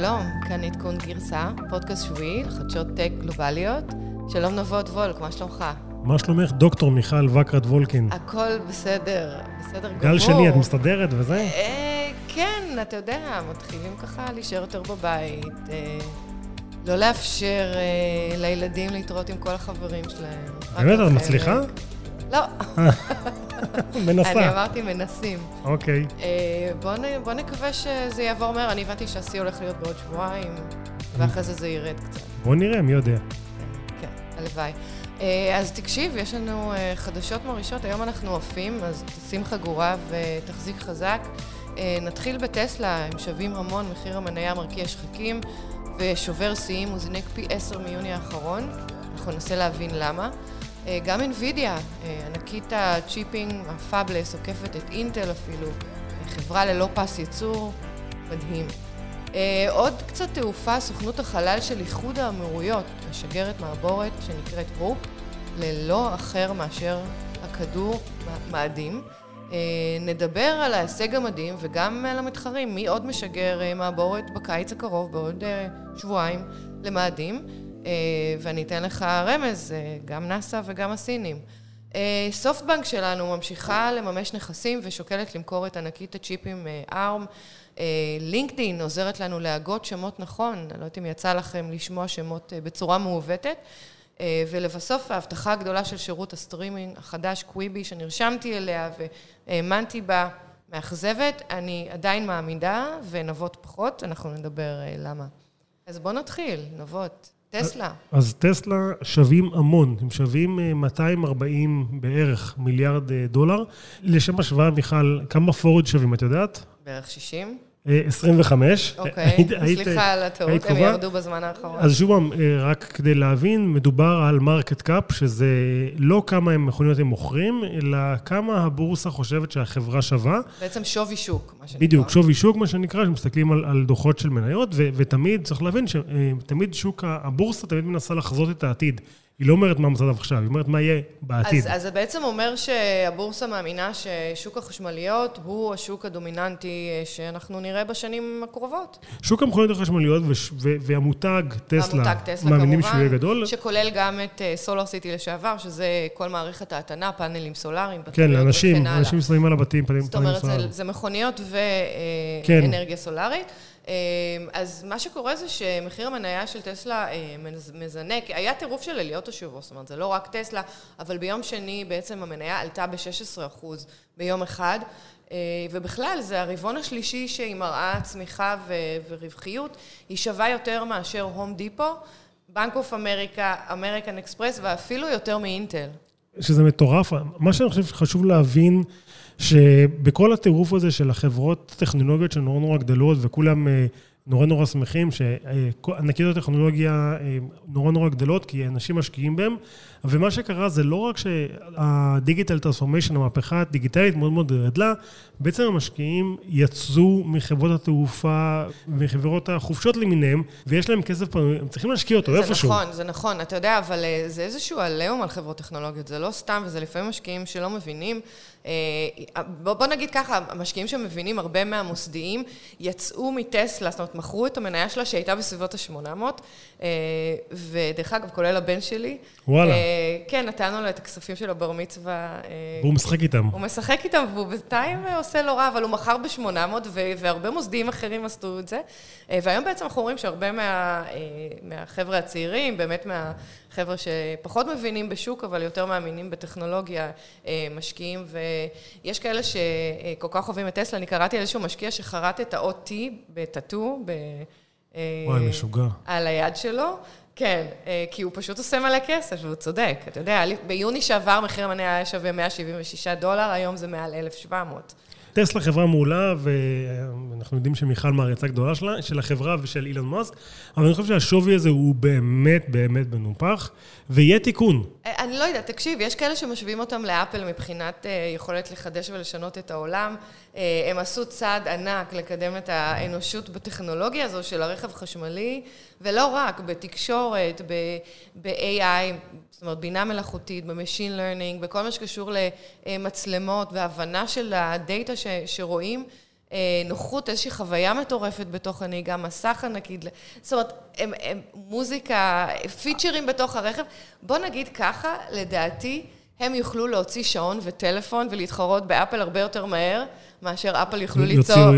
שלום, כאן עדכון גרסה, פודקאסט שבועי לחדשות טק גלובליות. שלום נבות וולק, מה שלומך? מה שלומך, דוקטור מיכל וקרת וולקין? הכל בסדר, בסדר גמור. גל שני, את מסתדרת וזה? אה, כן, אתה יודע, מתחילים ככה להישאר יותר בבית, אה, לא לאפשר אה, לילדים להתראות עם כל החברים שלהם. באמת, את מצליחה? לא. מנסה. אני אמרתי מנסים. אוקיי. אה, בוא, נ, בוא נקווה שזה יעבור מהר. אני הבנתי שהשיא הולך להיות בעוד שבועיים, ואחרי זה זה ירד קצת. בוא נראה, מי יודע. כן, הלוואי. אה, אז תקשיב, יש לנו אה, חדשות מרעישות, היום אנחנו עפים, אז תשים חגורה ותחזיק חזק. נתחיל בטסלה, הם שווים המון, מחיר המניה מרקיע שחקים ושובר שיאים, הוא זינק פי עשר מיוני האחרון. אנחנו ננסה להבין למה. גם NVIDIA, ענקית הצ'יפים, ה fabless, עוקפת את אינטל אפילו, חברה ללא פס ייצור, מדהים. עוד קצת תעופה, סוכנות החלל של איחוד האמירויות משגרת מעבורת שנקראת Hope, ללא אחר מאשר הכדור מאדים. נדבר על ההישג המדהים וגם על המתחרים, מי עוד משגר מעבורת בקיץ הקרוב, בעוד שבועיים, למאדים. ואני אתן לך רמז, גם נאס"א וגם הסינים. SoftBank שלנו ממשיכה לממש נכסים ושוקלת למכור את ענקית הצ'יפים ARM. LinkedIn עוזרת לנו להגות שמות נכון, אני לא יודעת אם יצא לכם לשמוע שמות בצורה מעוותת. ולבסוף ההבטחה הגדולה של שירות הסטרימינג החדש, Quibi, שנרשמתי אליה והאמנתי בה, מאכזבת, אני עדיין מאמינה, נבות פחות, אנחנו נדבר למה. אז בואו נתחיל, נבות. טסלה. אז טסלה שווים המון, הם שווים 240 בערך מיליארד דולר. לשם השוואה, מיכל, כמה פורד שווים, את יודעת? בערך 60. 25. אוקיי, סליחה על הטעות, הם ירדו בזמן האחרון. אז שוב פעם, רק כדי להבין, מדובר על market cap, שזה לא כמה מכוניות הם מוכרים, אלא כמה הבורסה חושבת שהחברה שווה. בעצם שווי שוק, מה שנקרא. בדיוק, שווי שוק, מה שנקרא, שמסתכלים על, על דוחות של מניות, ותמיד, צריך להבין שתמיד שוק, הבורסה תמיד מנסה לחזות את העתיד. היא לא אומרת מה המצב עכשיו, היא אומרת מה יהיה בעתיד. אז, אז זה בעצם אומר שהבורסה מאמינה ששוק החשמליות הוא השוק הדומיננטי שאנחנו נראה בשנים הקרובות. שוק המכוניות החשמליות והמותג טסלה, המותג טסלה מאמינים שהוא יהיה גדול. שכולל גם את סולר סיטי לשעבר, שזה כל מערכת ההתנה, פאנלים סולאריים, כן, לאנשים, אנשים שמים על הבתים פאנלים סולאריים. זאת אומרת, זה, זה מכוניות ואנרגיה כן. סולארית. אז מה שקורה זה שמחיר המניה של טסלה מזנק, היה טירוף של עליות השבוע, זאת אומרת, זה לא רק טסלה, אבל ביום שני בעצם המניה עלתה ב-16% ביום אחד, ובכלל זה הרבעון השלישי שהיא מראה צמיחה ורווחיות, היא שווה יותר מאשר Home Depot, Bank of America, American Express ואפילו יותר מאינטל. שזה מטורף, מה שאני חושב שחשוב להבין שבכל הטירוף הזה של החברות הטכנולוגיות שנורא נורא גדלות וכולם נורא נורא שמחים שענקיות הטכנולוגיה נורא נורא גדלות כי אנשים משקיעים בהם ומה שקרה זה לא רק שהדיגיטל טרנספורמיישן, המהפכה הדיגיטלית מאוד מאוד גדלה, בעצם המשקיעים יצאו מחברות התעופה, מחברות החופשות למיניהם, ויש להם כסף, הם צריכים להשקיע אותו איפשהו. זה נכון, זה נכון, אתה יודע, אבל זה איזשהו עליהום על חברות טכנולוגיות, זה לא סתם, וזה לפעמים משקיעים שלא מבינים. בוא נגיד ככה, המשקיעים שמבינים, הרבה מהמוסדיים, יצאו מטסלה, זאת אומרת, מכרו את המניה שלה שהייתה בסביבות ה-800, ודרך אגב, כולל הבן שלי. וואלה. כן, נתנו לו את הכספים שלו בר מצווה. והוא משחק איתם. הוא משחק איתם, והוא בינתיים עושה לא רע, אבל הוא מכר ב-800, והרבה מוסדיים אחרים עשו את זה. והיום בעצם אנחנו רואים שהרבה מה, מהחבר'ה הצעירים, באמת מהחבר'ה שפחות מבינים בשוק, אבל יותר מאמינים בטכנולוגיה, משקיעים, ויש כאלה שכל כך אוהבים את טסלה. אני קראתי על איזשהו משקיע שחרט את האות T בטאטו, ב... וואי, משוגע. על היד שלו. כן, כי הוא פשוט עושה מלא כסף, והוא צודק. אתה יודע, ביוני שעבר מחיר המניה היה שווה 176 דולר, היום זה מעל 1,700. טסלה חברה מעולה, ואנחנו יודעים שמיכל מעריצה גדולה שלה, של החברה ושל אילן מאסק, אבל אני חושב שהשווי הזה הוא באמת באמת מנופח, ויהיה תיקון. אני לא יודעת, תקשיב, יש כאלה שמשווים אותם לאפל מבחינת יכולת לחדש ולשנות את העולם. הם עשו צעד ענק לקדם את האנושות בטכנולוגיה הזו של הרכב חשמלי, ולא רק, בתקשורת, ב-AI, זאת אומרת, בינה מלאכותית, ב-Machine Learning, בכל מה שקשור למצלמות והבנה של הדאטה שרואים. נוחות, איזושהי חוויה מטורפת בתוך הנהיגה, מסך ענקית, זאת אומרת, הם, הם מוזיקה, פיצ'רים בתוך הרכב. בוא נגיד ככה, לדעתי, הם יוכלו להוציא שעון וטלפון ולהתחרות באפל הרבה יותר מהר, מאשר אפל יוכלו ליצור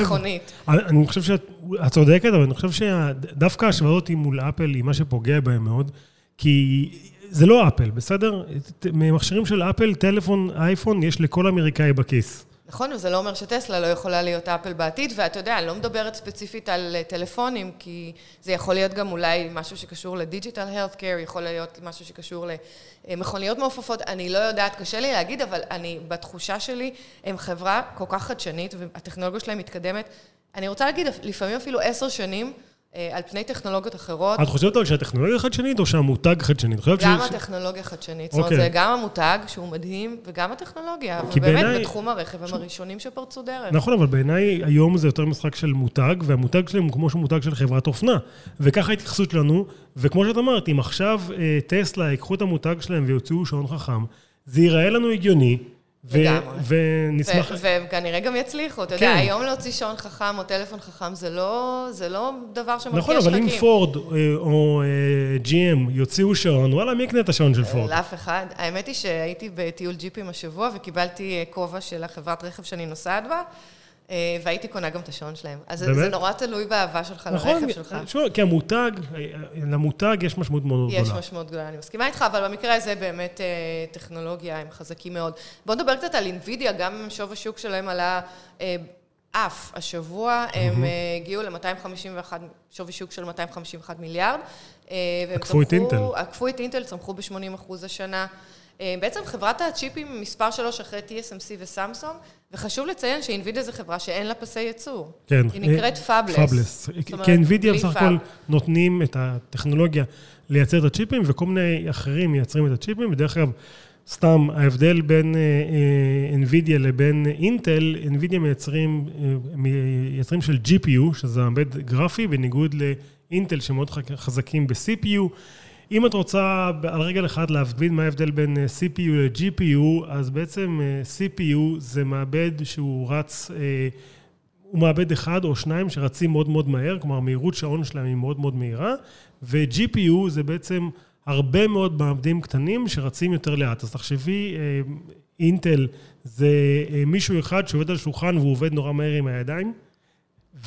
מכונית. אני חושב שאת צודקת, אבל אני חושב שדווקא ההשוואה אותי מול אפל היא מה שפוגע בהם מאוד, כי זה לא אפל, בסדר? ממכשירים של אפל, טלפון, אייפון, יש לכל אמריקאי בכיס. נכון, וזה לא אומר שטסלה לא יכולה להיות אפל בעתיד, ואתה יודע, אני לא מדברת ספציפית על אה, טלפונים, כי זה יכול להיות גם אולי משהו שקשור לדיג'יטל הלט קר, יכול להיות משהו שקשור למכוניות מעופפות, אני לא יודעת, קשה לי להגיד, אבל אני, בתחושה שלי, הם חברה כל כך חדשנית, והטכנולוגיה שלהם מתקדמת. אני רוצה להגיד, לפעמים אפילו עשר שנים, אה, על פני טכנולוגיות אחרות. את חושבת אבל שהטכנולוגיה חדשנית או שהמותג חדשני? גם הטכנולוגיה חדשנית. זאת אומרת, אוקיי. זה גם המותג, שהוא מדהים, וגם הטכנולוגיה. ובאמת, בתחום הרכב הם הראשונים שפרצו דרך. נכון, אבל בעיניי היום זה יותר משחק של מותג, והמותג שלהם הוא כמו שהוא מותג של חברת אופנה. וככה ההתייחסות שלנו, וכמו שאת אמרת, אם עכשיו אה, טסלה ייקחו את המותג שלהם ויוציאו שעון חכם, זה ייראה לנו הגיוני. ונשמח... וכנראה גם יצליחו. אתה יודע, כן. היום להוציא שעון חכם או טלפון חכם זה לא, לא דבר שמבקיע שחקים. נכון, אבל אם פורד אה, או GM אה, יוציאו שעון, וואלה, מי יקנה את השעון של פורד? לאף אחד. האמת היא שהייתי בטיול ג'יפים השבוע וקיבלתי אה, כובע של החברת רכב שאני נוסעת בה. אה, והייתי קונה גם את השעון שלהם. אז באמת? זה נורא תלוי באהבה שלך נכון, לרכב שלך. נכון, כי המותג, למותג יש משמעות מאוד גדולה. יש משמעות גדולה, אני מסכימה איתך, אבל במקרה הזה באמת אה, טכנולוגיה, הם חזקים מאוד. בוא נדבר קצת על אינווידיה, גם אם שוב השוק שלהם עלה אה, אף השבוע, הם הגיעו ל-251, שווי שוק של 251 מיליארד. עקפו את אינטל. עקפו את אינטל, צמחו ב-80 אחוז השנה. אה, בעצם חברת הצ'יפים מספר שלוש אחרי TSMC וסמסונג, וחשוב לציין ש NVIDIA זו חברה שאין לה פסי ייצור. כן. היא נקראת fabless. Fabless. כי NVIDIA בסך הכל נותנים את הטכנולוגיה לייצר את הצ'יפים, וכל מיני אחרים מייצרים את הצ'יפים, ודרך אגב, סתם, ההבדל בין אה, אה, לבין אינטל, NVIDIA מייצרים, מייצרים של GPU, שזה מעבד גרפי, בניגוד לאינטל שמאוד חזקים ב-CPU. אם את רוצה על רגל אחד להבין מה ההבדל בין אה, CPU ל-GPU, אז בעצם אה, CPU זה מעבד שהוא רץ, אה, הוא מעבד אחד או שניים שרצים מאוד מאוד מהר, כלומר מהירות שעון שלהם היא מאוד מאוד מהירה, ו-GPU זה בעצם הרבה מאוד מעבדים קטנים שרצים יותר לאט. אז תחשבי, אינטל זה מישהו אחד שעובד על שולחן והוא עובד נורא מהר עם הידיים.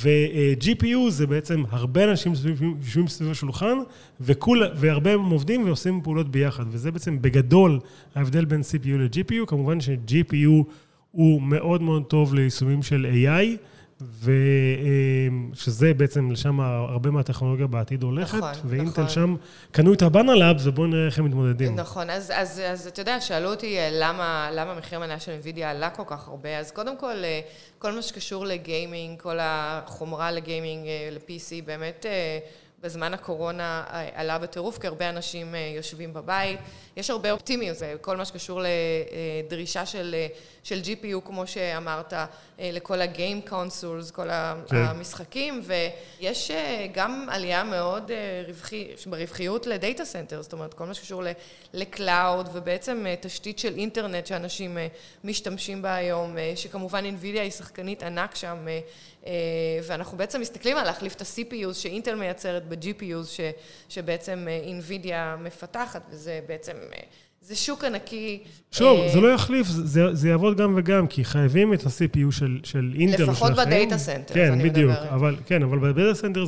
ו-GPU זה בעצם הרבה אנשים יושבים סביב השולחן, וכול, והרבה הם עובדים ועושים פעולות ביחד, וזה בעצם בגדול ההבדל בין CPU ל-GPU, כמובן ש-GPU הוא מאוד מאוד טוב ליישומים של AI, ושזה בעצם, לשם הרבה מהטכנולוגיה בעתיד הולכת, נכון, ואינטל נכון. שם קנו את הבאנה לאבס, ובואו נראה איך הם מתמודדים. נכון, אז, אז, אז אתה יודע, שאלו אותי אה, למה, למה מחיר המניה של NVIDIA עלה כל כך הרבה, אז קודם כל, אה, כל מה שקשור לגיימינג, כל החומרה לגיימינג, אה, ל-PC, באמת... בזמן הקורונה עלה בטירוף, כי הרבה אנשים יושבים בבית. יש הרבה אופטימיות, כל מה שקשור לדרישה של, של GPU, כמו שאמרת, לכל ה game consoles, כל כן. המשחקים, ויש גם עלייה מאוד רווחי, ברווחיות ל data center, זאת אומרת, כל מה שקשור ל cloud, ובעצם תשתית של אינטרנט שאנשים משתמשים בה היום, שכמובן NVIDIA היא שחקנית ענק שם, ואנחנו בעצם מסתכלים על להחליף את ה-CPUs שאינטל מייצרת ב-GPUs, ש, שבעצם NVIDIA מפתחת, וזה בעצם זה שוק ענקי. שוב, אה, זה לא יחליף, זה, זה יעבוד גם וגם, כי חייבים את ה-CPU של, של אינטל. לפחות ב data center, כן, בדיוק. אבל, כן, אבל ב data center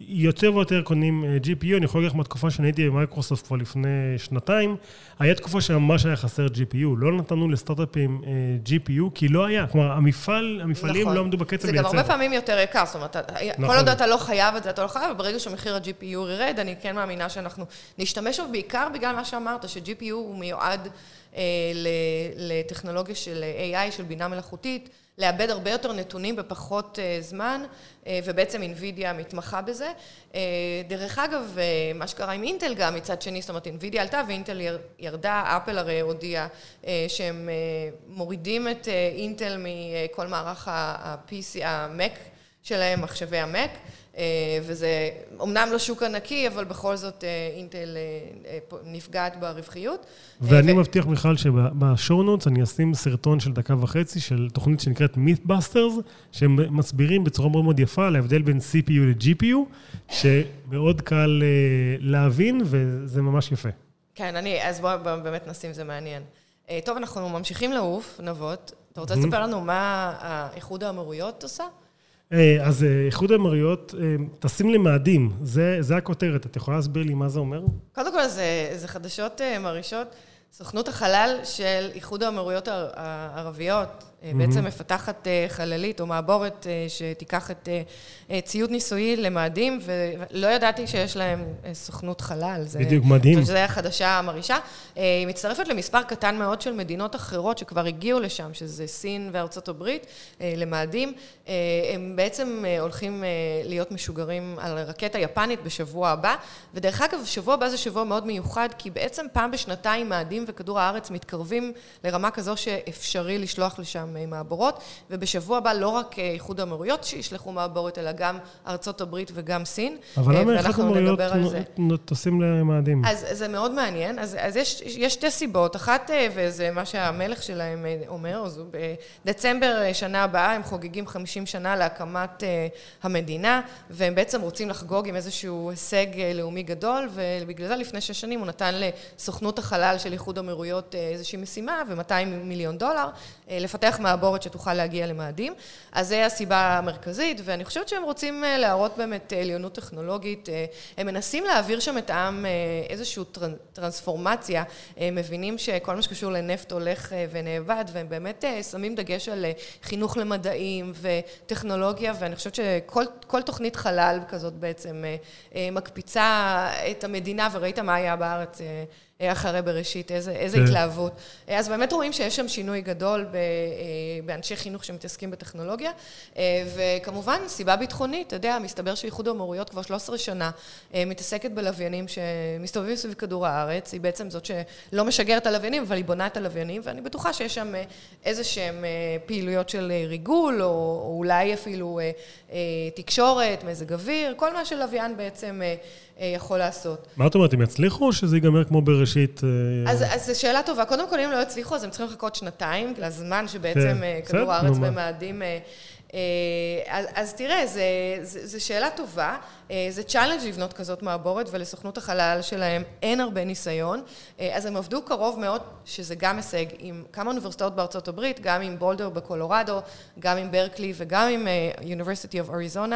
יותר ויותר קונים אה, GPU, אני יכול להגיד לך מהתקופה שאני הייתי במייקרוסופט כבר לפני שנתיים, היה תקופה שממש היה חסר GPU, לא נתנו לסטארט-אפים אה, GPU, כי לא היה, כלומר, המפעל, המפעלים נכון. לא עמדו בקצב לייצר. זה גם הרבה פעמים יותר יקר, זאת אומרת, נכון. כל עוד אתה לא חייב את זה, אתה לא חייב, וברגע שמחיר ה-GPU ירד, אני כן מאמינה שאנחנו נשתמש בו, בעיקר בגלל מה שאמרת, ש-GPU הוא מיועד אה, לטכנולוגיה של AI, של בינה מלאכותית. לאבד הרבה יותר נתונים בפחות אה, זמן, אה, ובעצם אינווידיה מתמחה בזה. אה, דרך אגב, מה שקרה עם אינטל גם מצד שני, זאת אומרת אינווידיה עלתה ואינטל ירדה, אפל הרי הודיע שהם מורידים את אינטל מכל מערך ה-PC, ה-Mac שלהם, מחשבי המק. וזה אומנם לא שוק ענקי, אבל בכל זאת אינטל נפגעת ברווחיות. ואני מבטיח, מיכל, שבשואו נוטס אני אשים סרטון של דקה וחצי של תוכנית שנקראת Mythbusters, שהם מסבירים בצורה מאוד מאוד יפה על ההבדל בין CPU ל-GPU, שמאוד קל להבין, וזה ממש יפה. כן, אני, אז בואו באמת נשים, זה מעניין. טוב, אנחנו ממשיכים לעוף, נבות. אתה רוצה לספר לנו מה האיחוד האמירויות עושה? אז איחוד האמירויות טסים למאדים, זה הכותרת. את יכולה להסביר לי מה זה אומר? קודם כל, זה חדשות מרעישות. סוכנות החלל של איחוד האמירויות הערביות בעצם מפתחת חללית או מעבורת שתיקח את ציוד ניסויי למאדים, ולא ידעתי שיש להם סוכנות חלל. בדיוק, מדהים. זו החדשה מרעישה. היא מצטרפת למספר קטן מאוד של מדינות אחרות שכבר הגיעו לשם, שזה סין וארצות הברית, למאדים. הם בעצם הולכים להיות משוגרים על רקטה יפנית בשבוע הבא, ודרך אגב, שבוע הבא זה שבוע מאוד מיוחד, כי בעצם פעם בשנתיים מאדים וכדור הארץ מתקרבים לרמה כזו שאפשרי לשלוח לשם מעבורות, ובשבוע הבא לא רק איחוד האמירויות שישלחו מעבורת, אלא גם ארצות הברית וגם סין. אבל למה איחוד האמירויות טסים למאדים? אז זה מאוד מעניין. אז יש שתי סיבות. אחת, וזה מה שהמלך שלהם אומר, בדצמבר שנה הבאה הם חוגגים 50 שנה להקמת המדינה, והם בעצם רוצים לחגוג עם איזשהו הישג לאומי גדול, ובגלל זה לפני שש שנים הוא נתן לסוכנות החלל של איחוד האמירויות איזושהי משימה, ו-200 מיליון דולר, לפתח מעבורת שתוכל להגיע למאדים. אז זו הסיבה המרכזית, ואני חושבת שהם רוצים להראות באמת עליונות טכנולוגית. הם מנסים להעביר שם את העם איזושהי טרנספורמציה, הם מבינים שכל מה שקשור לנפט הולך ונאבד, והם באמת שמים דגש על חינוך למדעים וטכנולוגיה, ואני חושבת שכל תוכנית חלל כזאת בעצם מקפיצה את המדינה, וראית מה היה בארץ אחרי בראשית, איזה התלהבות. אז באמת רואים שיש שם שינוי גדול באנשי חינוך שמתעסקים בטכנולוגיה, וכמובן, סיבה ביטחונית, אתה יודע, מסתבר שאיחוד האמירויות כבר 13 שנה מתעסקת בלוויינים שמסתובבים סביב כדור הארץ, היא בעצם זאת שלא משגרת הלוויינים, אבל היא בונה את הלוויינים, ואני בטוחה שיש שם איזה שהן פעילויות של ריגול, או אולי אפילו תקשורת, מזג אוויר, כל מה שלוויין בעצם יכול לעשות. מה את אומרת, הם יצליחו או שזה ייגמר כמו בראשית? אז זו שאלה טובה. קודם כל, אם לא יצליחו, אז הם צריכים לחכות שנתיים, לזמן שבעצם כדור הארץ במאדים... אז תראה, זו שאלה טובה. זה challenge לבנות כזאת מעבורת, ולסוכנות החלל שלהם אין הרבה ניסיון. אז הם עבדו קרוב מאוד, שזה גם הישג, עם כמה אוניברסיטאות בארצות הברית, גם עם בולדר בקולורדו, גם עם ברקלי וגם עם University of Arizona,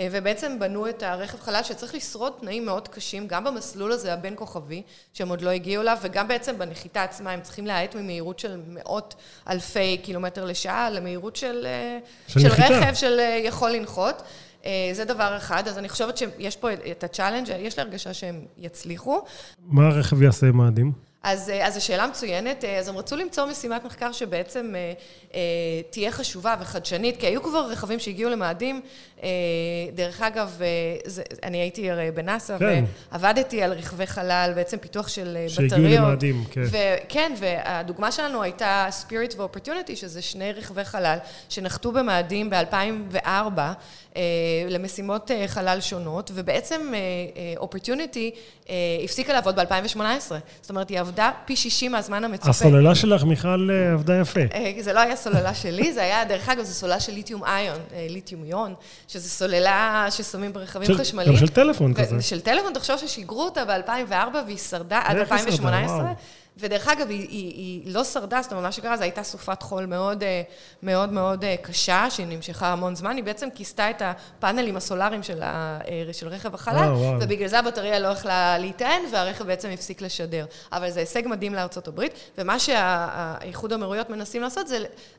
ובעצם בנו את הרכב חלל שצריך לשרוד תנאים מאוד קשים, גם במסלול הזה הבין כוכבי, שהם עוד לא הגיעו אליו, וגם בעצם בנחיתה עצמה, הם צריכים להאט ממהירות של מאות אלפי קילומטר לשעה, למהירות של רכב של יכול לנחות. זה דבר אחד, אז אני חושבת שיש פה את ה challenge, יש לי הרגשה שהם יצליחו. מה הרכב יעשה עם מאדים? אז זו שאלה מצוינת. אז הם רצו למצוא משימת מחקר שבעצם תהיה חשובה וחדשנית, כי היו כבר רכבים שהגיעו למאדים. דרך אגב, אני הייתי הרי בנאס"א, ועבדתי על רכבי חלל, בעצם פיתוח של בטריות. שהגיעו למאדים, כן. כן, והדוגמה שלנו הייתה Spirit ו-Opportunity, שזה שני רכבי חלל שנחתו במאדים ב-2004, למשימות חלל שונות, ובעצם Opportunity הפסיקה לעבוד ב-2018. זאת אומרת, היא עבדה פי 60 מהזמן המצופה. הסוללה שלך, מיכל, עבדה יפה. זה לא היה סוללה שלי, זה היה, דרך אגב, זו סוללה של ליתיום איון, ליתיום יון, שזו סוללה ששמים ברכבים חשמליים. גם של טלפון כזה. של טלפון, תחשוב ששיגרו אותה ב-2004 והיא שרדה עד 2018. ודרך אגב, היא לא שרדה, זאת אומרת, מה שקרה, זו הייתה סופת חול מאוד מאוד מאוד קשה, שהיא נמשכה המון זמן, היא בעצם כיסתה את הפאנלים הסולאריים של רכב החלל, ובגלל זה הבטריה לא יכלה להיטען, והרכב בעצם הפסיק לשדר. אבל זה הישג מדהים לארצות הברית, ומה שהאיחוד האמירויות מנסים לעשות,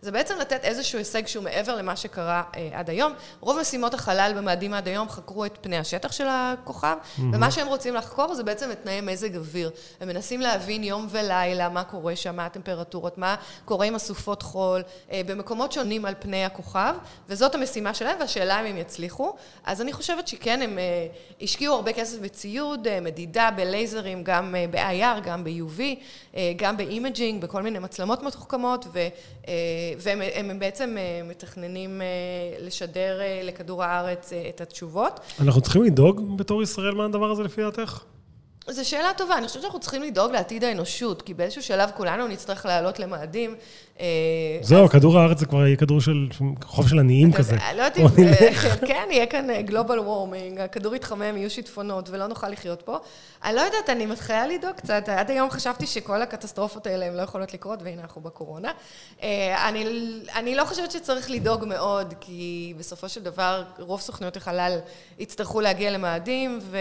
זה בעצם לתת איזשהו הישג שהוא מעבר למה שקרה עד היום. רוב משימות החלל במאדים עד היום חקרו את פני השטח של הכוכב, ומה שהם רוצים לחקור זה בעצם את תנאי מזג אוויר. הם מנסים להבין יום ולילה. בלילה, מה קורה שם, מה הטמפרטורות, מה קורה עם הסופות חול, במקומות שונים על פני הכוכב, וזאת המשימה שלהם, והשאלה אם הם יצליחו. אז אני חושבת שכן, הם השקיעו הרבה כסף בציוד, מדידה, בלייזרים, גם ב-IR, גם ב-UV, גם ב imaging, בכל מיני מצלמות מתוחכמות, והם בעצם מתכננים לשדר לכדור הארץ את התשובות. אנחנו צריכים לדאוג בתור ישראל מהדבר הזה לפי דעתך? זו שאלה טובה, אני חושבת שאנחנו צריכים לדאוג לעתיד האנושות, כי באיזשהו שלב כולנו נצטרך לעלות למאדים. זהו, כדור הארץ זה כבר יהיה כדור של חוף של עניים כזה. לא יודעת אם, כן, יהיה כאן גלובל וורמינג, הכדור יתחמם, יהיו שיטפונות ולא נוכל לחיות פה. אני לא יודעת, אני מתחילה לדאוג קצת, עד היום חשבתי שכל הקטסטרופות האלה הן לא יכולות לקרות, והנה אנחנו בקורונה. אני לא חושבת שצריך לדאוג מאוד, כי בסופו של דבר רוב סוכנויות החלל יצטרכו להגיע למאדים, ו...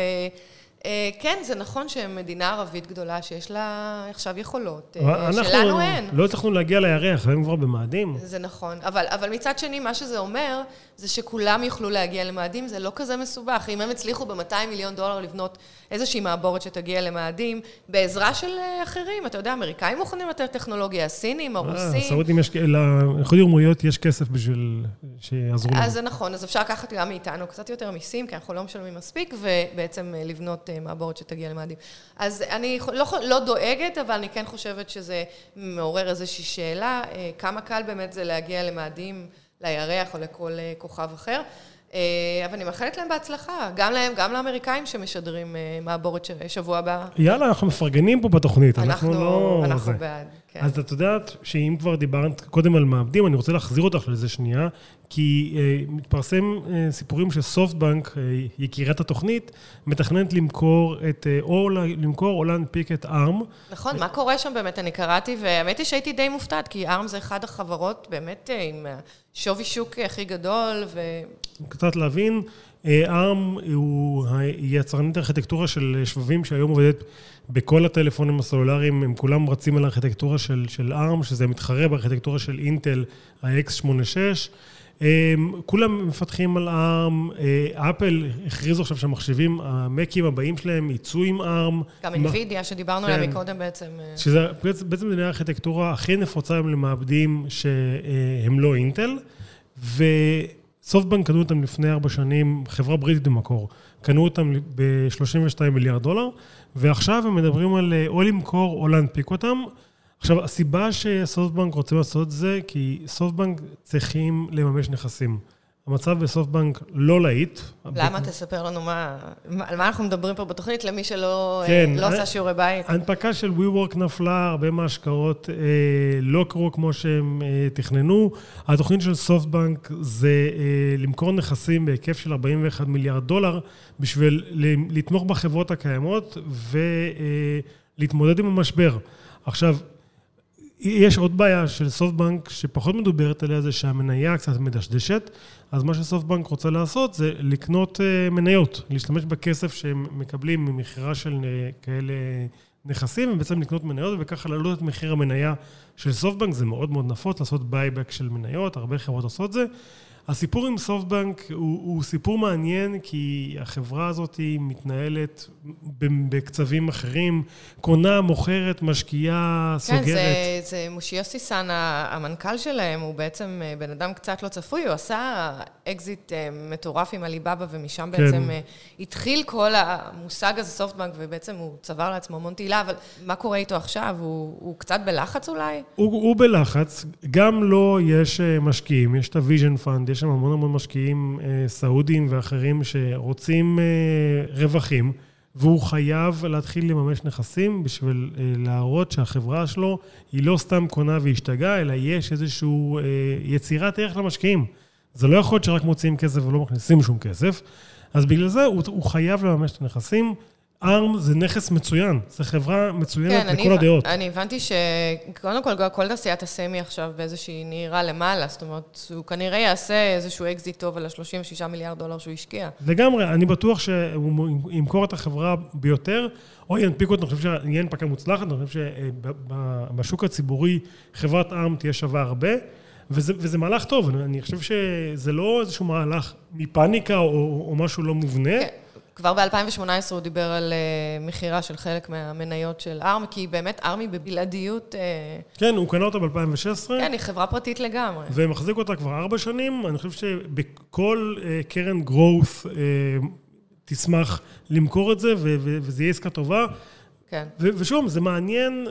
כן, זה נכון שמדינה ערבית גדולה שיש לה עכשיו יכולות, שלנו אין. לא הצלחנו להגיע לירח, הם כבר במאדים. זה נכון, אבל מצד שני, מה שזה אומר, זה שכולם יוכלו להגיע למאדים, זה לא כזה מסובך. אם הם הצליחו ב-200 מיליון דולר לבנות איזושהי מעבורת שתגיע למאדים, בעזרה של אחרים, אתה יודע, האמריקאים מוכנים לתת טכנולוגיה, הסינים, הרוסים. הסעודים יש, לאיחוד האמירויות יש כסף בשביל שיעזרו לנו. אז זה נכון, אז אפשר לקחת גם מאיתנו קצת יותר מיסים, כי אנחנו לא משלמים מספיק, ובעצם לבנות מעבורת שתגיע למאדים. אז אני לא, לא דואגת, אבל אני כן חושבת שזה מעורר איזושהי שאלה, כמה קל באמת זה להגיע למאדים, לירח או לכל כוכב אחר. אבל אני מאחלת להם בהצלחה, גם להם, גם לאמריקאים שמשדרים מעבורת שבוע הבא. יאללה, אנחנו מפרגנים פה בתוכנית, אנחנו לא... אנחנו בעד, כן. אז את יודעת שאם כבר דיברת קודם על מעבדים, אני רוצה להחזיר אותך לזה שנייה, כי מתפרסם סיפורים שסופטבנק, יקירת התוכנית, מתכננת למכור את, או למכור או להנפיק את ARM. נכון, מה קורה שם באמת? אני קראתי, והאמת היא שהייתי די מופתעת, כי ARM זה אחד החברות באמת עם שווי שוק הכי גדול, ו... קצת להבין, ARM הוא יצרנית ארכיטקטורה של שבבים שהיום עובדת בכל הטלפונים הסלולריים, הם כולם רצים על הארכיטקטורה של, של ARM, שזה מתחרה בארכיטקטורה של אינטל, ה-X86. כולם מפתחים על ARM, אפל הכריזו עכשיו שהמחשבים, המקים הבאים שלהם יצאו עם ARM. גם NVIDIA, שדיברנו עליה מקודם בעצם. שזה בעצם דיני הארכיטקטורה הכי נפוצה היום למעבדים שהם לא אינטל, וסופטבנק קנו אותם לפני ארבע שנים, חברה בריטית במקור, קנו אותם ב-32 מיליארד דולר, ועכשיו הם מדברים על או למכור או להנפיק אותם. עכשיו, הסיבה שסופטבנק רוצים לעשות זה, כי סופטבנק צריכים לממש נכסים. המצב בסופטבנק לא להיט. למה? תספר לנו מה, על מה אנחנו מדברים פה בתוכנית, למי שלא כן, לא עשה שיעורי בית. ההנפקה של WeWork נפלה, הרבה מההשקעות אה, לא קרו כמו שהם אה, תכננו. התוכנית של סופטבנק זה אה, למכור נכסים בהיקף של 41 מיליארד דולר, בשביל לתמוך בחברות הקיימות ולהתמודד עם המשבר. עכשיו, יש עוד בעיה של סופטבנק שפחות מדוברת עליה, זה שהמניה קצת מדשדשת, אז מה שסופטבנק רוצה לעשות זה לקנות מניות, להשתמש בכסף שהם מקבלים ממכירה של כאלה נכסים, ובעצם לקנות מניות וככה להעלות את מחיר המניה של סופטבנק, זה מאוד מאוד נפוץ לעשות buyback של מניות, הרבה חברות עושות זה. הסיפור עם סופטבנק הוא, הוא סיפור מעניין, כי החברה הזאת מתנהלת בקצבים אחרים, קונה, מוכרת, משקיעה, סוגרת. כן, זה, זה מסיושי סאן, המנכ"ל שלהם, הוא בעצם בן אדם קצת לא צפוי, הוא עשה אקזיט מטורף עם עליבאבא, ומשם כן. בעצם התחיל כל המושג הזה, סופטבנק, ובעצם הוא צבר לעצמו המון תהילה, אבל מה קורה איתו עכשיו? הוא, הוא קצת בלחץ אולי? הוא, הוא בלחץ, גם לו יש משקיעים, יש את ה Vision Fund, יש שם המון המון משקיעים אה, סעודים ואחרים שרוצים אה, רווחים, והוא חייב להתחיל לממש נכסים בשביל אה, להראות שהחברה שלו היא לא סתם קונה והשתגעה, אלא יש איזושהי אה, יצירת ערך למשקיעים. זה לא יכול להיות שרק מוציאים כסף ולא מכניסים שום כסף. אז בגלל זה הוא, הוא חייב לממש את הנכסים. ARM זה נכס מצוין, זו חברה מצוינת כן, לכל הדעות. אני הבנתי שקודם כל, כל תעשיית ה semi עכשיו באיזושהי נהירה למעלה, זאת אומרת, הוא כנראה יעשה איזשהו אקזיט טוב על ה-36 מיליארד דולר שהוא השקיע. לגמרי, אני בטוח שהוא ימכור את החברה ביותר, או ינפיק אותה, אני חושב שיהיה הנפקה מוצלחת, אני חושב שבשוק הציבורי חברת ARM תהיה שווה הרבה. וזה, וזה מהלך טוב, אני חושב שזה לא איזשהו מהלך מפאניקה או, או משהו לא מובנה. כן. כבר ב-2018 הוא דיבר על uh, מכירה של חלק מהמניות של ארמי, כי באמת ארמי בבלעדיות... Uh, כן, הוא קנה אותה ב-2016. כן, היא חברה פרטית לגמרי. ומחזיק אותה כבר ארבע שנים. אני חושב שבכל uh, קרן growth תשמח למכור את זה, וזה יהיה עסקה טובה. כן. ושוב, זה מעניין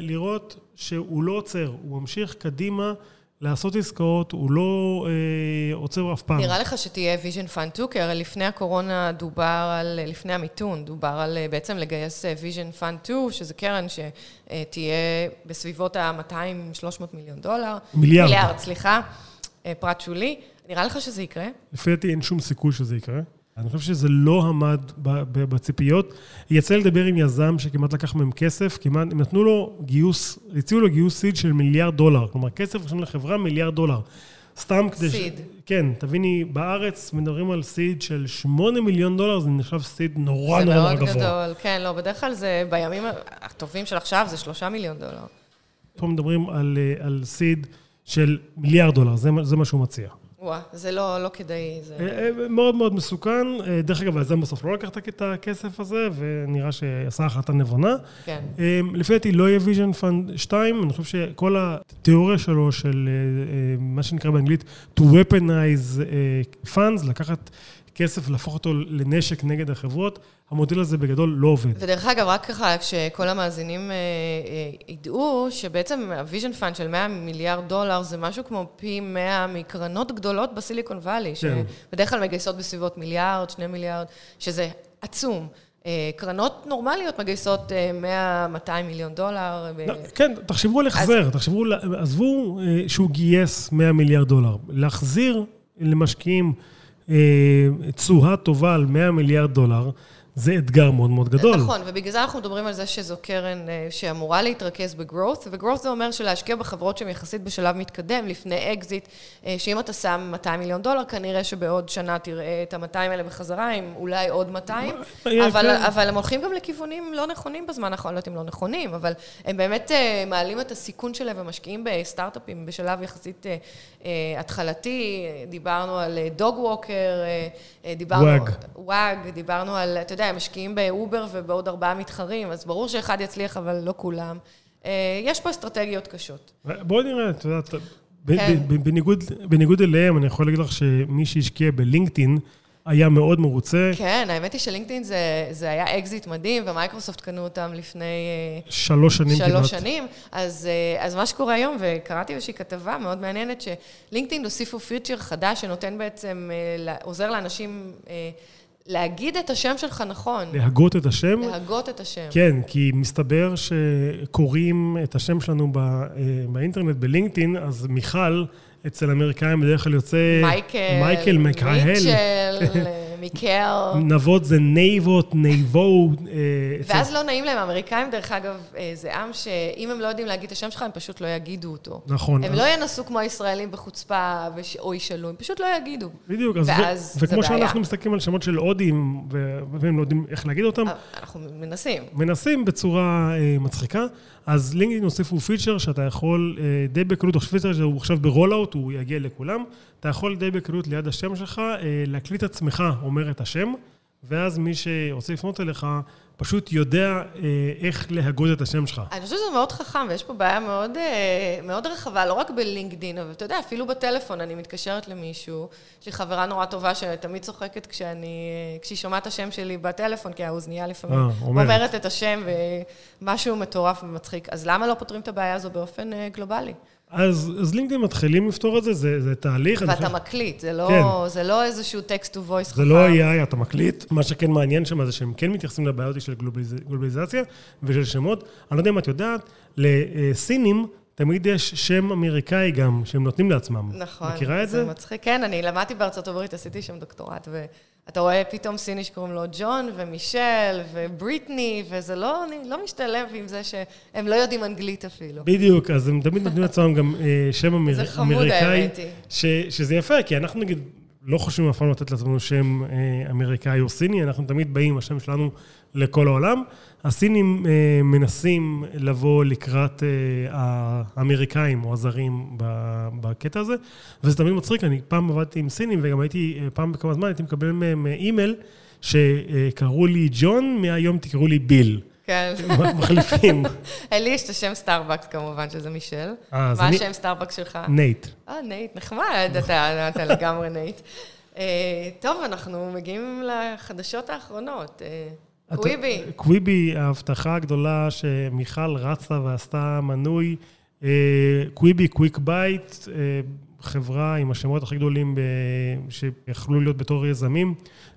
לראות שהוא לא עוצר, הוא ממשיך קדימה. לעשות עסקאות, הוא לא אה, עוצר אף פעם. נראה לך שתהיה Vision Fund 2, כי הרי לפני הקורונה דובר על, לפני המיתון, דובר על אה, בעצם לגייס Vision Fund 2, שזה קרן שתהיה בסביבות ה-200-300 מיליון דולר. מיליארד. מיליארד, סליחה, אה, פרט שולי. נראה לך שזה יקרה? לפי דעתי אין שום סיכוי שזה יקרה. אני חושב שזה לא עמד בציפיות. יצא לדבר עם יזם שכמעט לקח מהם כסף, כמעט, הם נתנו לו גיוס, הציעו לו גיוס סיד של מיליארד דולר. כלומר, כסף ראשון לחברה, מיליארד דולר. סתם כדי... סיד. ש... כן, תביני, בארץ מדברים על סיד של 8 מיליון דולר, זה נחשב סיד נורא נורא גבוה. זה מאוד גדול, כן, לא, בדרך כלל זה, בימים הטובים של עכשיו זה 3 מיליון דולר. פה מדברים על, אה, על seed של מיליארד דולר, זה, זה מה שהוא מציע. וואה, זה לא, לא כדאי. זה... אה, אה, מאוד מאוד מסוכן. אה, דרך אגב, היזם בסוף לא לקח את הכסף הזה, ונראה שעשה החלטה נבונה. כן. לפי דעתי לא יהיה Vision Fund 2, אני חושב שכל התיאוריה שלו של מה שנקרא באנגלית to weaponize funds, לקחת כסף, להפוך אותו לנשק נגד החברות, המודל הזה בגדול לא עובד. ודרך אגב, רק ככה, כשכל המאזינים אה, אה, ידעו שבעצם ה Vision Fund של 100 מיליארד דולר זה משהו כמו פי 100 מקרנות גדולות בסיליקון וואלי, כן. שבדרך כלל מגייסות בסביבות מיליארד, 2 מיליארד, שזה עצום. אה, קרנות נורמליות מגייסות 100-200 מיליון דולר. לא, כן, תחשבו על החזר, אז... תחשבו, עזבו שהוא גייס 100 מיליארד דולר. להחזיר למשקיעים תשואה טובה על 100 מיליארד דולר, זה אתגר מאוד מאוד גדול. נכון, ובגלל זה אנחנו מדברים על זה שזו קרן אה, שאמורה להתרכז ב growth, ו growth זה אומר שלהשקיע בחברות שהן יחסית בשלב מתקדם, לפני אקזיט, אה, שאם אתה שם 200 מיליון דולר, כנראה שבעוד שנה תראה את ה-200 האלה בחזרה, עם אולי עוד 200, אבל, כן. אבל הם הולכים גם לכיוונים לא נכונים בזמן האחרון, לא יודעת אם לא נכונים, אבל הם באמת אה, מעלים את הסיכון שלהם ומשקיעים בסטארט-אפים בשלב יחסית התחלתי, דיברנו על dog walker, דיברנו... וואג. וואג, דיברנו על, אתה יודע, הם משקיעים באובר ובעוד ארבעה מתחרים, אז ברור שאחד יצליח, אבל לא כולם. אה, יש פה אסטרטגיות קשות. בואי נראה, את יודעת, כן. בניגוד, בניגוד אליהם, אני יכול להגיד לך שמי שהשקיע בלינקדאין, היה מאוד מרוצה. כן, האמת היא שלינקדאין זה, זה היה אקזיט מדהים, ומייקרוסופט קנו אותם לפני... אה, שלוש שנים שלוש כמעט. שלוש שנים. אז, אה, אז מה שקורה היום, וקראתי איזושהי כתבה מאוד מעניינת, שלינקדאין הוסיפו פיצ'ר חדש שנותן בעצם, עוזר לאנשים... להגיד את השם שלך נכון. להגות את השם? להגות את השם. כן, כי מסתבר שקוראים את השם שלנו אה, באינטרנט, בלינקדאין, אז מיכל, אצל אמריקאים בדרך כלל יוצא... מייקל, מייקל מקהל. מיטשל. מיקל. נבות זה נייבות, נייבו. אה, ואז לא נעים להם. האמריקאים, דרך אגב, אה, זה עם שאם הם לא יודעים להגיד את השם שלך, הם פשוט לא יגידו אותו. נכון. הם לא ינסו כמו הישראלים בחוצפה או ישאלו, הם פשוט לא יגידו. בדיוק, ואז זה בעיה. וכמו שאנחנו מסתכלים על שמות של הודים, והם לא יודעים איך להגיד אותם. אנחנו מנסים. מנסים בצורה אה, מצחיקה. אז לינקדאין הוסיפו פיצ'ר שאתה יכול די בקלות, או פיצ'ר שהוא עכשיו ב rollout, הוא יגיע לכולם. אתה יכול די בקלות ליד השם שלך להקליט עצמך אומר את השם, ואז מי שרוצה לפנות אליך, פשוט יודע אה, איך להגות את השם שלך. אני חושבת שזה מאוד חכם, ויש פה בעיה מאוד, אה, מאוד רחבה, לא רק בלינקדין, אבל אתה יודע, אפילו בטלפון, אני מתקשרת למישהו, שהיא חברה נורא טובה, שתמיד צוחקת כשאני, אה, כשהיא שומעת את השם שלי בטלפון, כי האוזנייה לפעמים אה, אומרת. אומרת את השם, ומשהו מטורף ומצחיק. אז למה לא פותרים את הבעיה הזו באופן אה, גלובלי? אז, אז לינקדאין מתחילים לפתור את זה, זה, זה תהליך. ואתה חושב... מקליט, זה לא, כן. זה לא איזשהו text to voice זה לא AI, אתה מקליט. מה שכן מעניין שם זה שהם כן מתייחסים לבעיות של גלובליז... גלובליזציה ושל שמות. אני לא יודע אם את יודעת, לסינים תמיד יש שם אמריקאי גם, שהם נותנים לעצמם. נכון. מכירה את זה? זה מצחיק. כן, אני למדתי בארצות הברית, עשיתי שם דוקטורט, ואתה רואה פתאום סיני שקוראים לו ג'ון ומישל ובריטני, וזה לא, לא משתלב עם זה שהם לא יודעים אנגלית אפילו. בדיוק, אז הם תמיד נותנים לעצמם גם אה, שם אמר... זה חמוד, אמריקאי. ש, שזה יפה, כי אנחנו נגיד... לא חושבים אף פעם לתת לעצמנו שם אה, אמריקאי או סיני, אנחנו תמיד באים, השם שלנו לכל העולם. הסינים אה, מנסים לבוא לקראת אה, האמריקאים או הזרים בקטע הזה, וזה תמיד מצחיק, אני פעם עבדתי עם סינים וגם הייתי, אה, פעם בכמה זמן הייתי מקבל מהם אימייל שקראו לי ג'ון, מהיום תקראו לי ביל. כן. מחליפים. לי יש את השם סטארבקס כמובן, שזה מישל. אה, מה אני- השם סטארבקס שלך? Nate. אה, Nate, נחמד, אתה אתה לגמרי Nate. אה, טוב, אנחנו מגיעים לחדשות האחרונות. אה, אתה- Quibi. Quibi, ההבטחה הגדולה שמיכל רצה ועשתה מנוי. אה, Quibi, quick bite, אה, חברה עם השמות הכי גדולים ב- שיכלו להיות בתור יזמים.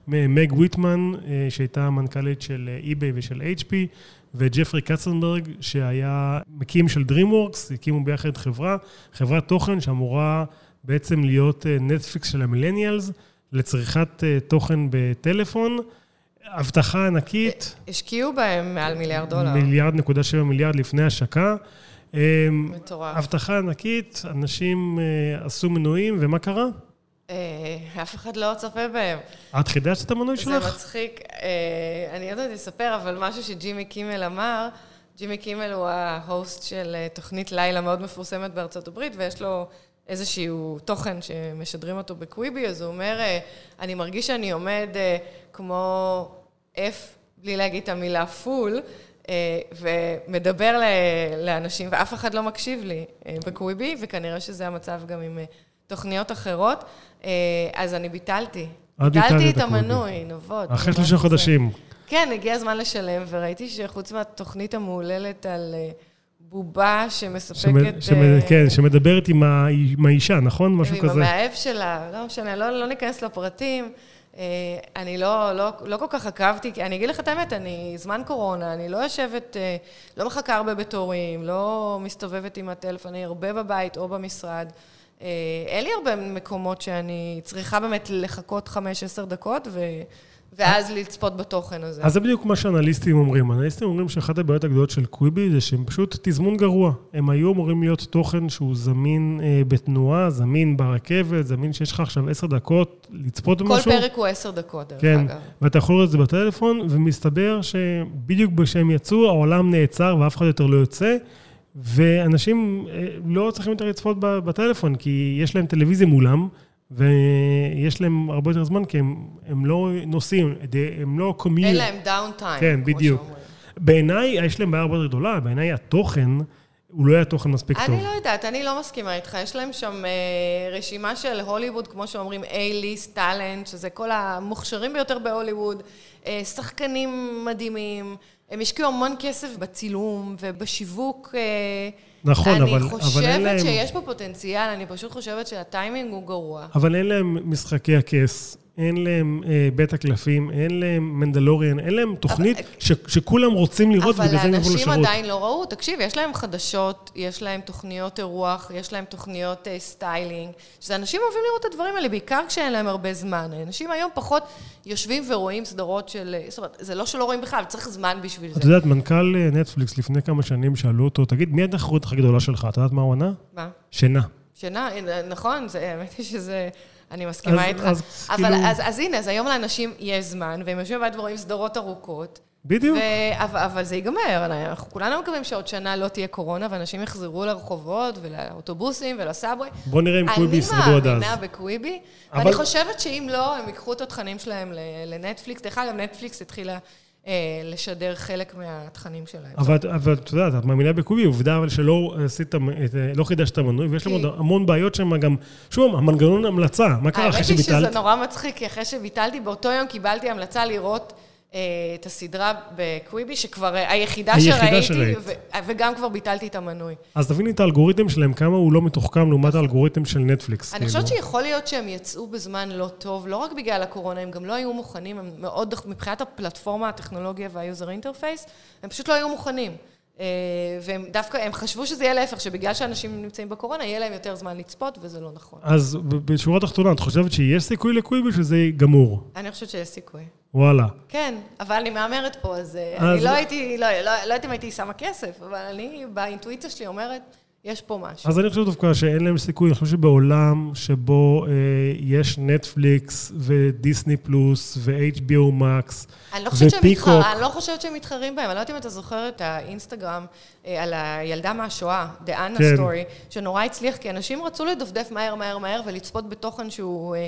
מג ויטמן, אה, שהייתה המנכ"לית של אי-ביי ושל HP, וג'פרי קצנברג, שהיה מקים של DreamWorks, הקימו ביחד חברה, חברת תוכן שאמורה בעצם להיות נטפליקס של המילניאלס, לצריכת תוכן בטלפון. הבטחה ענקית. השקיעו בהם מעל מיליארד דולר. מיליארד נקודה שבע מיליארד לפני השקה. אמ, מטורף. הבטחה ענקית, אנשים אה, עשו מנויים, ומה קרה? אה, אף אחד לא צופה בהם. את חידשת את המנוי זה שלך? מצחיק. אה, אני עוד מעט אספר, אבל משהו שג'ימי קימל אמר, ג'ימי קימל הוא ה host של תוכנית לילה מאוד מפורסמת בארצות הברית, ויש לו איזשהו תוכן שמשדרים אותו ב Quibi, אז הוא אומר, אה, אני מרגיש שאני עומד אה, כמו F, בלי להגיד את המילה fool, אה, ומדבר לאנשים, ואף אחד לא מקשיב לי בקוויבי, וכנראה שזה המצב גם עם תוכניות אחרות. אז אני ביטלתי. ביטלתי את. המנוי, נבות. אחרי ממש שלושה. חודשים. כן, הגיע הזמן לשלם, וראיתי שחוץ מהתוכנית המהוללת על בובה שמספקת... שמ- שמ- אה, כן, שמדברת עם ה- עם האישה, נכון? משהו עם כזה. המאהב שלה, לא משנה, לא, לא ניכנס לפרטים. אה, אני לא, לא, לא כל כך עקבתי, כי אני אגיד לך את האמת, אני זמן קורונה, אני לא יושבת, אה, לא מחכה הרבה בתורים, לא מסתובבת עם הטלפון, אני הרבה בבית או במשרד. אין לי הרבה מקומות שאני צריכה באמת לחכות 5-10 דקות, ו, ואז לצפות בתוכן הזה. אז זה בדיוק מה שאנליסטים אומרים. אנליסטים אומרים שאחת הבעיות הגדולות של קוויבי זה שהם פשוט תזמון גרוע. הם היו אמורים להיות תוכן שהוא זמין אה, בתנועה, זמין ברכבת, זמין שיש לך עכשיו עשר דקות לצפות כל במשהו. פרק הוא 10 דקות, דרך כן, אגב. ואתה יכול לראות את זה בטלפון, ומסתבר שבדיוק כשהם יצאו, העולם נעצר ואף אחד יותר לא יוצא, ואנשים אה, לא צריכים יותר לצפות בטלפון, כי יש להם טלוויזיה מולם, ויש להם הרבה יותר זמן, כי הם, הם לא נוסעים, הם לא commute. אין להם downtime, כן, בדיוק. בעיניי, יש להם בעיה הרבה יותר גדולה, בעיניי התוכן, הוא לא היה תוכן מספיק טוב. אני לא יודעת, אני לא מסכימה איתך. יש להם שם אה, רשימה של הוליווד, כמו שאומרים, A-list, talent, שזה כל המוכשרים ביותר בהוליווד, אה, שחקנים מדהימים. הם השקיעו המון כסף בצילום ובשיווק. אה, נכון, אבל- אני אבל אין חושבת להם- שיש פה פוטנציאל, אני פשוט חושבת שהטיימינג הוא גרוע. אבל אין להם משחקי הכס, אין להם אה, בית הקלפים, אין להם מנדלוריאן, אין להם תוכנית אבל- ש, שכולם רוצים לראות, אבל ובגלל זה הם יבואו האנשים לשירות. עדיין לא ראו. תקשיב, יש להם חדשות, יש להם תוכניות אירוח, יש להם תוכניות אה, סטיילינג, שזה אנשים אוהבים לראות את הדברים האלה, בעיקר כשאין להם הרבה זמן. אנשים היום פחות יושבים ורואים סדרות של... אה, זאת אומרת, זה לא שלא רואים בכלל, צריך זמן בשביל זה. את יודעת, מנכ"ל אה, נטפליקס לפני כמה שנים שאלו אותו, תגיד, מי התחרות הכי גדולה שלך? את יודעת מה הוא ענה? מה? שינה. שינה, אה, נכון, זה, האמת היא שזה... אני מסכימה אז- איתך. אז אבל כאילו- אז, אז הנה, אז היום לאנשים יש זמן, והם יושבים בבית ורואים סדרות ארוכות. בדיוק. ו- אבל, אבל זה ייגמר, אנחנו כולנו מקווים שעוד שנה לא תהיה קורונה, ואנשים יחזרו לרחובות ולאוטובוסים ולסאבווי. בוא נראה אם קוויבי ישרדו עד אני אז. מאמינה בקוויבי, אבל- ואני חושבת שאם לא, הם ייקחו את התכנים שלהם לנטפליקס. דרך אגב, נטפליקס התחילה לשדר חלק מהתכנים שלהם. אבל אבל את יודעת, את מאמינה בקוויבי, עובדה אבל שלא עשית, את- לא חידשת מנוי, ויש להם עוד המון בעיות שם גם, שוב, המנגנון המלצה, מה קרה אחרי האמת היא שביטלת? שזה נורא מצחיק, כי אחרי שביטלתי, באותו יום קיבלתי המלצה לראות אה, את הסדרה בקוויבי, שכבר אה, היחידה היחידה שראיתי, שראית. ו- וגם כבר ביטלתי את המנוי. אז תביני את האלגוריתם שלהם, כמה הוא לא מתוחכם לעומת האלגוריתם של נטפליקס. אני חושבת כאילו. שיכול להיות שהם יצאו בזמן לא טוב, לא רק בגלל הקורונה, הם גם לא היו מוכנים, הם מאוד, מבחינת הפלטפורמה, הטכנולוגיה וה user interface, הם פשוט לא היו מוכנים. אה, והם דווקא, הם חשבו שזה יהיה להפך, שבגלל שאנשים נמצאים בקורונה, יהיה להם יותר זמן לצפות, וזה לא נכון. אז בשורה התחתונה, את חושבת שיש סיכוי לקוויבי שזה גמור? אני חושבת שיש סיכוי. וואלה. כן, אבל אני מהמרת פה, אז, אה, אז- אני לא הייתי, לא, לא, לא יודעת אם הייתי שמה כסף, אבל אני באינטואיציה שלי אומרת, יש פה משהו. אז אני חושב דווקא שאין להם סיכוי, אני חושב שבעולם שבו אה, יש נטפליקס ודיסני פלוס ו-HBO מקס אני לא חושבת שהם מתחרים, אני לא חושבת שהם מתחרים בהם. אני לא יודעת אם אתה זוכר את האינסטגרם אה, על הילדה מהשואה, The Anna כן. Story, שנורא הצליח, כי אנשים רצו לדפדף מהר, מהר, מהר ולצפות בתוכן שהוא אה,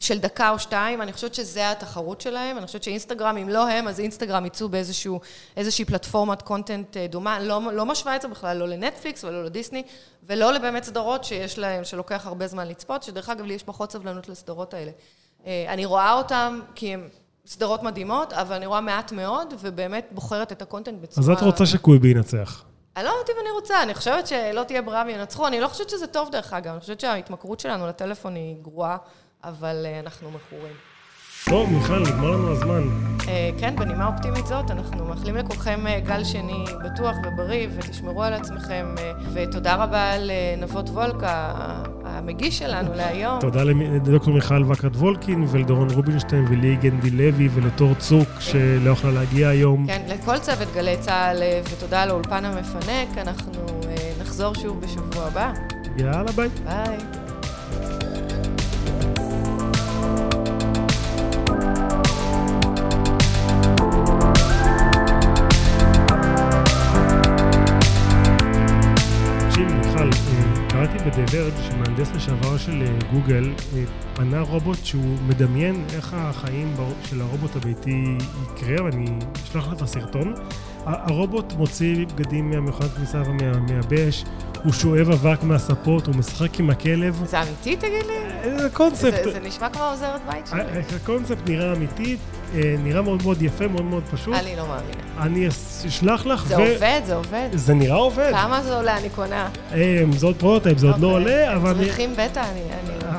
של דקה או שתיים. אני חושבת שזה התחרות שלהם. אני חושבת שאינסטגרם, אם לא הם, אז אינסטגרם יצאו באיזושהי פלטפורמת קונטנט אה, דומה. לא, לא משווה את זה בכלל, לא לנטפליקס ולא לדיסני, ולא לבאמת סדרות שיש להם, שלוקח הרבה זמן לצפות, שדרך אגב, לי יש פחות סבלנות לסדרות האלה. אני רואה אותם כי הם... סדרות מדהימות, אבל אני רואה מעט מאוד, ובאמת בוחרת את הקונטנט בצורה... אז את רוצה שקוויבי ינצח. אני לא יודעת אם אני רוצה, אני חושבת שלא תהיה ברירה וינצחו. אני לא חושבת שזה טוב, דרך אגב. אני חושבת שההתמכרות שלנו לטלפון היא גרועה, אבל אה, אנחנו מכורים. טוב, מיכל, נגמר לנו הזמן. אה, כן, בנימה אופטימית זאת, אנחנו מאחלים לכולכם אה, גל שני בטוח ובריא, ותשמרו על עצמכם, אה, ותודה רבה לנבות וולקה, המגיש שלנו להיום. תודה לדוקטור מיכל וקרת וולקין, ולדורון רובינשטיין, ולי גנדי לוי, ולתור צוק, שלא יכלה להגיע היום. כן, לכל צוות גלי צה"ל, ותודה לאולפן המפנק, אנחנו נחזור שוב בשבוע הבא. יאללה, ביי. ביי. בדברד, שמהנדס לשעבר של אה, גוגל, אה, בנה רובוט שהוא מדמיין איך החיים של הרובוט הביתי יקרה, ואני אשלח לך את הסרטון. הרובוט מוציא בגדים מהמכונת כניסה ומהמייבש, הוא שואב אבק מהספות, הוא משחק עם הכלב. זה אמיתי, תגיד לי? אה, זה קונספט. זה, זה נשמע כמו עוזרת בית שלי. הקונספט נראה אמיתי, נראה מאוד מאוד יפה, מאוד מאוד פשוט. אני לא מאמינה. אני אשלח לך. זה ו... עובד, זה עובד. זה נראה עובד. כמה זה עולה? אני קונה. זה עוד prototype, זה עוד לא אוקיי. עולה, אבל... צריכים בטא, אני...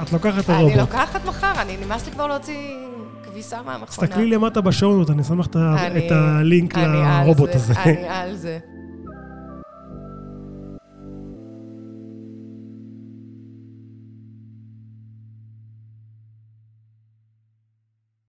את לוקחת את הרובוט. אני לוקחת מחר, אני נמאס לי כבר להוציא כביסה מהמכונה. תסתכלי למטה ב show notes, אני שם לך את הלינק לרובוט הזה. אני על זה.